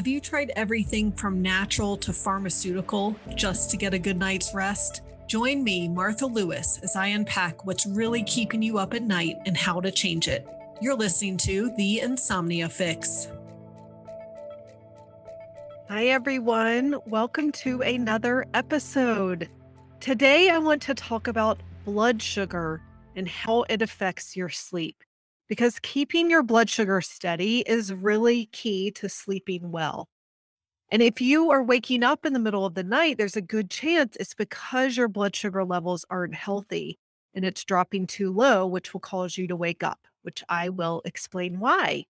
Have you tried everything from natural to pharmaceutical just to get a good night's rest? Join me, Martha Lewis, as I unpack what's really keeping you up at night and how to change it. You're listening to The Insomnia Fix. Hi, everyone. Welcome to another episode. Today, I want to talk about blood sugar and how it affects your sleep because keeping your blood sugar steady is really key to sleeping well. And if you are waking up in the middle of the night, there's a good chance it's because your blood sugar levels aren't healthy and it's dropping too low, which will cause you to wake up, which I will explain why.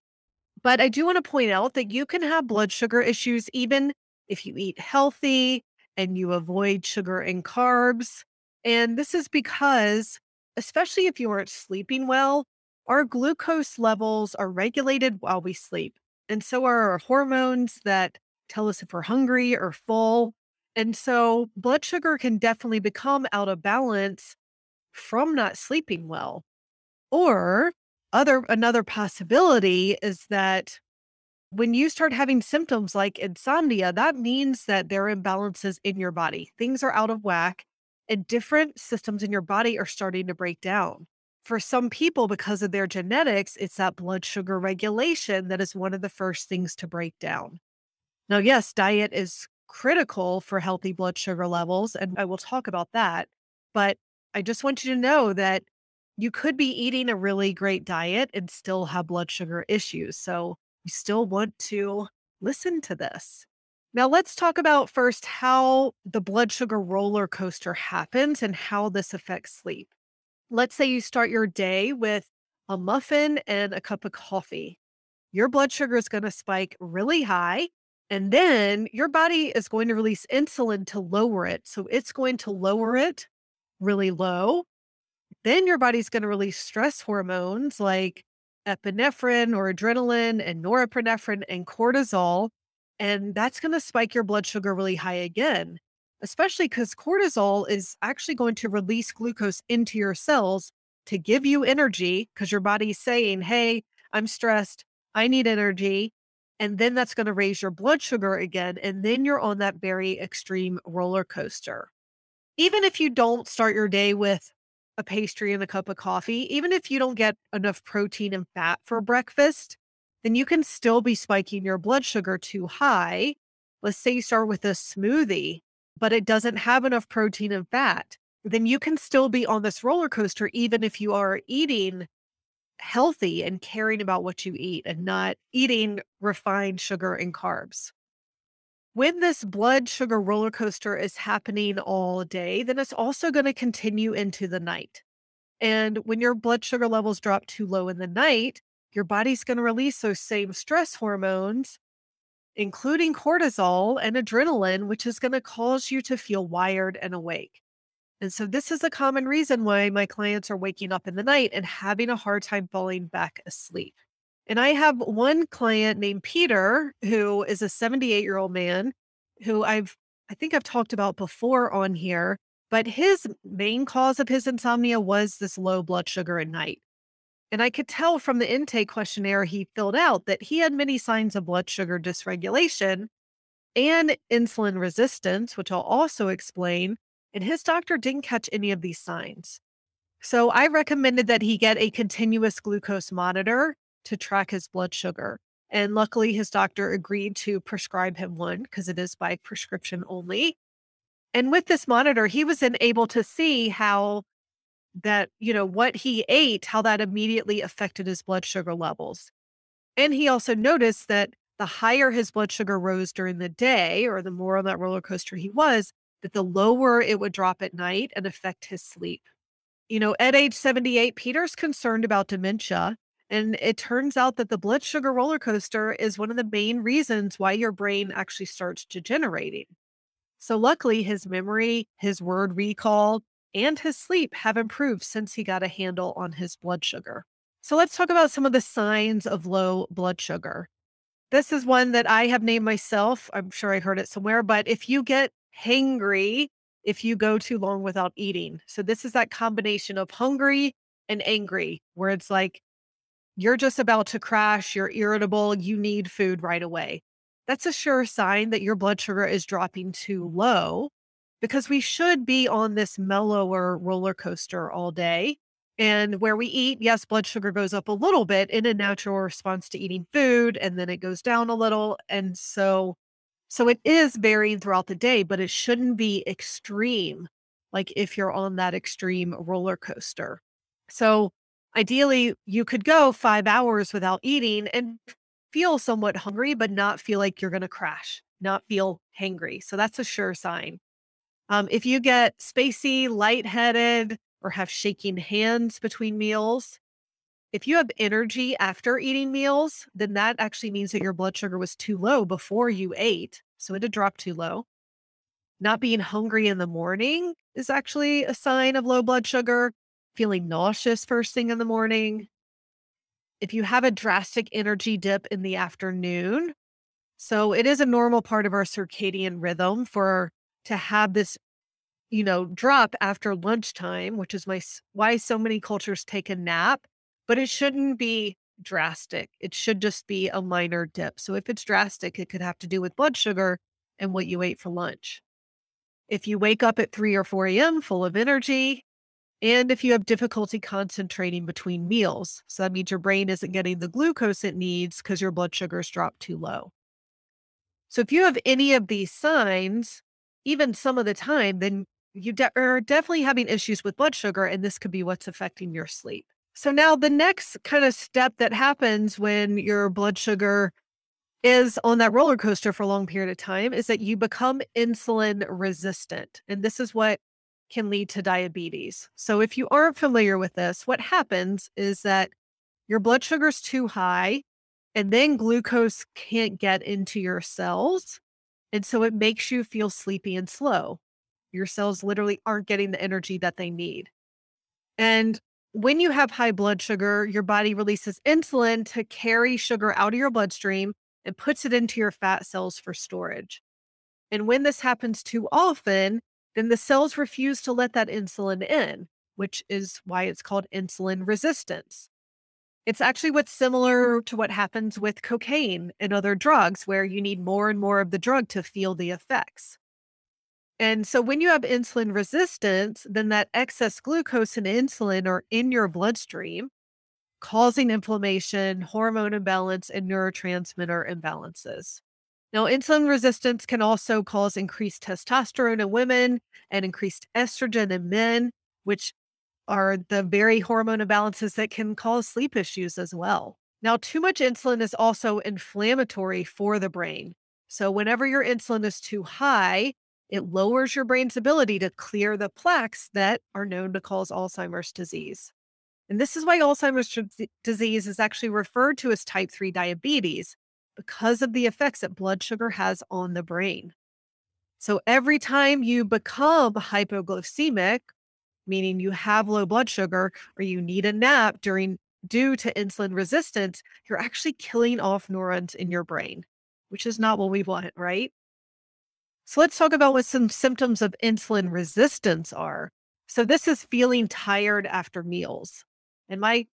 But I do want to point out that you can have blood sugar issues even if you eat healthy and you avoid sugar and carbs. And this is because, especially if you aren't sleeping well, our glucose levels are regulated while we sleep. And so are our hormones that tell us if we're hungry or full. And so blood sugar can definitely become out of balance from not sleeping well. Or other another possibility is that when you start having symptoms like insomnia, that means that there are imbalances in your body. Things are out of whack and different systems in your body are starting to break down. For some people, because of their genetics, it's that blood sugar regulation that is one of the first things to break down. Now, yes, diet is critical for healthy blood sugar levels, and I will talk about that. But I just want you to know that you could be eating a really great diet and still have blood sugar issues. So you still want to listen to this. Now, let's talk about first how the blood sugar roller coaster happens and how this affects sleep. Let's say you start your day with a muffin and a cup of coffee. Your blood sugar is going to spike really high and then your body is going to release insulin to lower it. So it's going to lower it really low. Then your body's going to release stress hormones like epinephrine or adrenaline and norepinephrine and cortisol. And that's going to spike your blood sugar really high again, especially because cortisol is actually going to release glucose into your cells to give you energy because your body's saying, Hey, I'm stressed. I need energy and then that's going to raise your blood sugar again. And then you're on that very extreme roller coaster. Even if you don't start your day with a pastry and a cup of coffee, even if you don't get enough protein and fat for breakfast, then you can still be spiking your blood sugar too high. Let's say you start with a smoothie, but it doesn't have enough protein and fat. Then you can still be on this roller coaster, even if you are eating healthy and caring about what you eat and not eating refined sugar and carbs. When this blood sugar roller coaster is happening all day, then it's also going to continue into the night. And when your blood sugar levels drop too low in the night, your body's going to release those same stress hormones, including cortisol and adrenaline, which is going to cause you to feel wired and awake. And so this is a common reason why my clients are waking up in the night and having a hard time falling back asleep. And I have one client named Peter who is a 78 year old man who I've, I think I've talked about before on here, but his main cause of his insomnia was this low blood sugar at night. And I could tell from the intake questionnaire he filled out that he had many signs of blood sugar dysregulation and insulin resistance, which I'll also explain, and his doctor didn't catch any of these signs. So I recommended that he get a continuous glucose monitor to track his blood sugar. And luckily, his doctor agreed to prescribe him one because it is by prescription only. And with this monitor, he was then able to see how that, you know, what he ate, how that immediately affected his blood sugar levels. And he also noticed that the higher his blood sugar rose during the day, or the more on that roller coaster he was, that the lower it would drop at night and affect his sleep. You know, at age 78, Peter's concerned about dementia. And it turns out that the blood sugar roller coaster is one of the main reasons why your brain actually starts degenerating. So, luckily, his memory, his word recall, and his sleep have improved since he got a handle on his blood sugar. So, let's talk about some of the signs of low blood sugar. This is one that I have named myself. I'm sure I heard it somewhere, but if you get hangry if you go too long without eating. So this is that combination of hungry and angry, where it's like you're just about to crash, you're irritable, you need food right away. that's a sure sign that your blood sugar is dropping too low because we should be on this mellower roller coaster all day. And where we eat, yes, blood sugar goes up a little bit in a natural response to eating food, and then it goes down a little. And so, so it is varying throughout the day, but it shouldn't be extreme, like if you're on that extreme roller coaster. So, ideally, you could go five hours without eating and feel somewhat hungry, but not feel like you're going to crash, not feel hangry. So, that's a sure sign. Um, if you get spacey, lightheaded, or have shaking hands between meals, if you have energy after eating meals, then that actually means that your blood sugar was too low before you ate. So it had dropped too low. Not being hungry in the morning is actually a sign of low blood sugar. Feeling nauseous first thing in the morning. If you have a drastic energy dip in the afternoon, so it is a normal part of our circadian rhythm for to have this, you know, drop after lunchtime, which is my why so many cultures take a nap, but it shouldn't be drastic. It should just be a minor dip. So if it's drastic, it could have to do with blood sugar and what you ate for lunch. If you wake up at 3 or 4 a.m. full of energy, and if you have difficulty concentrating between meals, so that means your brain isn't getting the glucose it needs because your blood sugars dropped too low. So if you have any of these signs, even some of the time, then you de- are definitely having issues with blood sugar, and this could be what's affecting your sleep. So, now the next kind of step that happens when your blood sugar is on that roller coaster for a long period of time is that you become insulin resistant. And this is what can lead to diabetes. So, if you aren't familiar with this, what happens is that your blood sugar is too high, and then glucose can't get into your cells. And so it makes you feel sleepy and slow. Your cells literally aren't getting the energy that they need. And when you have high blood sugar, your body releases insulin to carry sugar out of your bloodstream and puts it into your fat cells for storage. And when this happens too often, then the cells refuse to let that insulin in, which is why it's called insulin resistance. It's actually what's similar mm-hmm. to what happens with cocaine and other drugs, where you need more and more of the drug to feel the effects. And so when you have insulin resistance, then that excess glucose and insulin are in your bloodstream, causing inflammation, hormone imbalance, and neurotransmitter imbalances. Now, insulin resistance can also cause increased testosterone in women and increased estrogen in men, which are the very hormone imbalances that can cause sleep issues as well. Now, too much insulin is also inflammatory for the brain. So, whenever your insulin is too high, it lowers your brain's ability to clear the plaques that are known to cause Alzheimer's disease. And this is why Alzheimer's disease is actually referred to as type 3 diabetes because of the effects that blood sugar has on the brain. So every time you become hypoglycemic meaning you have low blood sugar or you need a nap during due to insulin resistance, you're actually killing off neurons in your brain, which is not what we want, right? So let's talk about what some symptoms of insulin resistance are. So this is feeling tired after meals. And my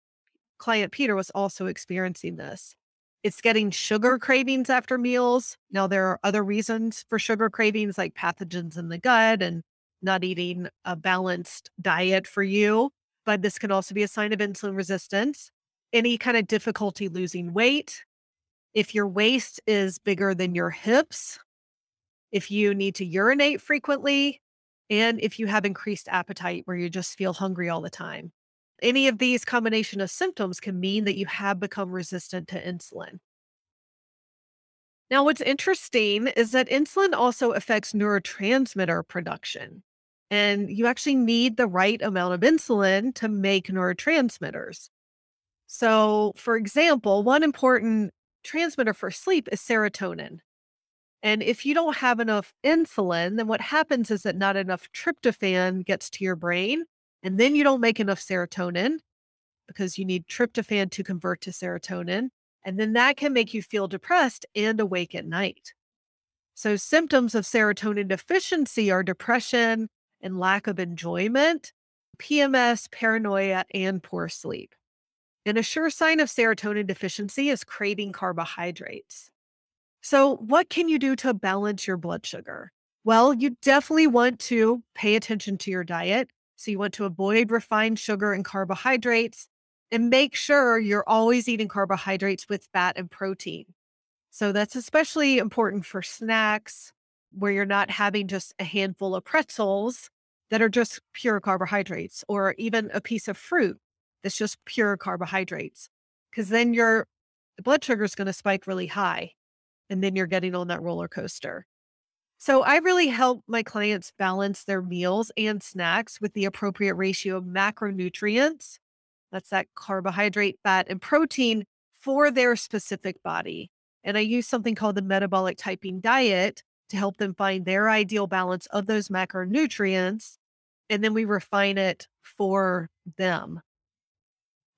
client Peter was also experiencing this. It's getting sugar cravings after meals. Now, there are other reasons for sugar cravings like pathogens in the gut and not eating a balanced diet for you, but this can also be a sign of insulin resistance. Any kind of difficulty losing weight. If your waist is bigger than your hips, if you need to urinate frequently, and if you have increased appetite where you just feel hungry all the time. Any of these combination of symptoms can mean that you have become resistant to insulin. Now, what's interesting is that insulin also affects neurotransmitter production. And you actually need the right amount of insulin to make neurotransmitters. So, for example, one important transmitter for sleep is serotonin. And if you don't have enough insulin, then what happens is that not enough tryptophan gets to your brain, and then you don't make enough serotonin because you need tryptophan to convert to serotonin. And then that can make you feel depressed and awake at night. So, symptoms of serotonin deficiency are depression, and lack of enjoyment, PMS, paranoia, and poor sleep. And a sure sign of serotonin deficiency is craving carbohydrates. So, what can you do to balance your blood sugar? Well, you definitely want to pay attention to your diet. So, you want to avoid refined sugar and carbohydrates and make sure you're always eating carbohydrates with fat and protein. So, that's especially important for snacks where you're not having just a handful of pretzels that are just pure carbohydrates or even a piece of fruit that's just pure carbohydrates. Because then your blood sugar is going to spike really high and then you're getting on that roller coaster. So I really help my clients balance their meals and snacks with the appropriate ratio of macronutrients. That's that carbohydrate, fat, and protein for their specific body. And I use something called the metabolic typing diet to help them find their ideal balance of those macronutrients. And then we refine it for them.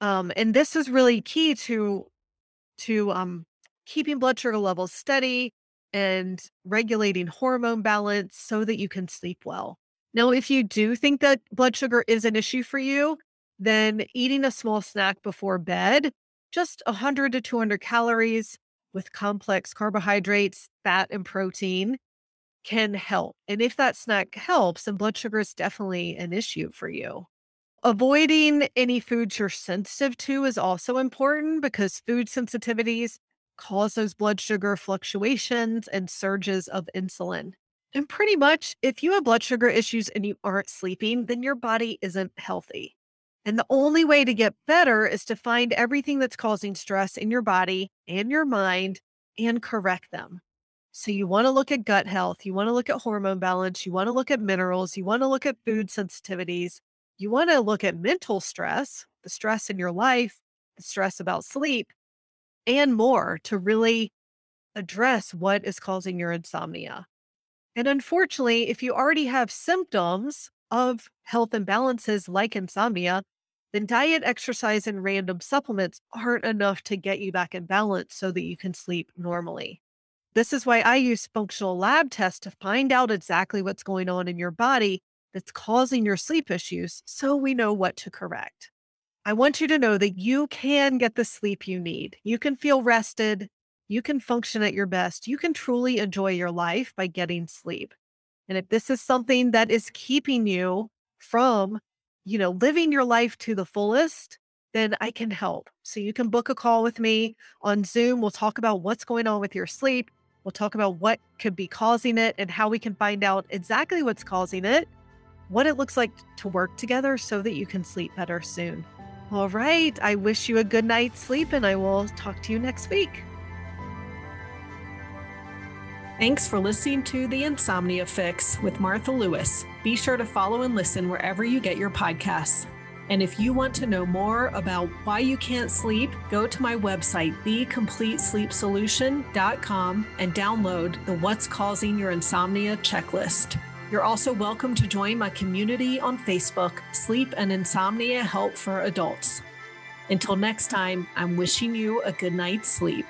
Um, and this is really key to to um, keeping blood sugar levels steady and regulating hormone balance so that you can sleep well. Now, if you do think that blood sugar is an issue for you, then eating a small snack before bed, just 100 to 200 calories with complex carbohydrates, fat, and protein can help. And if that snack helps, then blood sugar is definitely an issue for you. Avoiding any foods you're sensitive to is also important because food sensitivities cause those blood sugar fluctuations and surges of insulin. And pretty much, if you have blood sugar issues and you aren't sleeping, then your body isn't healthy. And the only way to get better is to find everything that's causing stress in your body and your mind and correct them. So, you want to look at gut health, you want to look at hormone balance, you want to look at minerals, you want to look at food sensitivities, you want to look at mental stress, the stress in your life, the stress about sleep, and more to really address what is causing your insomnia. And unfortunately, if you already have symptoms of health imbalances like insomnia, then diet, exercise, and random supplements aren't enough to get you back in balance so that you can sleep normally. This is why I use functional lab tests to find out exactly what's going on in your body that's causing your sleep issues so we know what to correct. I want you to know that you can get the sleep you need. You can feel rested. You can function at your best. You can truly enjoy your life by getting sleep. And if this is something that is keeping you from, you know, living your life to the fullest, then I can help. So you can book a call with me on Zoom. We'll talk about what's going on with your sleep. We'll talk about what could be causing it and how we can find out exactly what's causing it, what it looks like to work together so that you can sleep better soon. All right. I wish you a good night's sleep and I will talk to you next week. Thanks for listening to The Insomnia Fix with Martha Lewis. Be sure to follow and listen wherever you get your podcasts. And if you want to know more about why you can't sleep, go to my website, thecompletesleepsolution.com, and download the What's Causing Your Insomnia checklist. You're also welcome to join my community on Facebook, Sleep and Insomnia Help for Adults. Until next time, I'm wishing you a good night's sleep.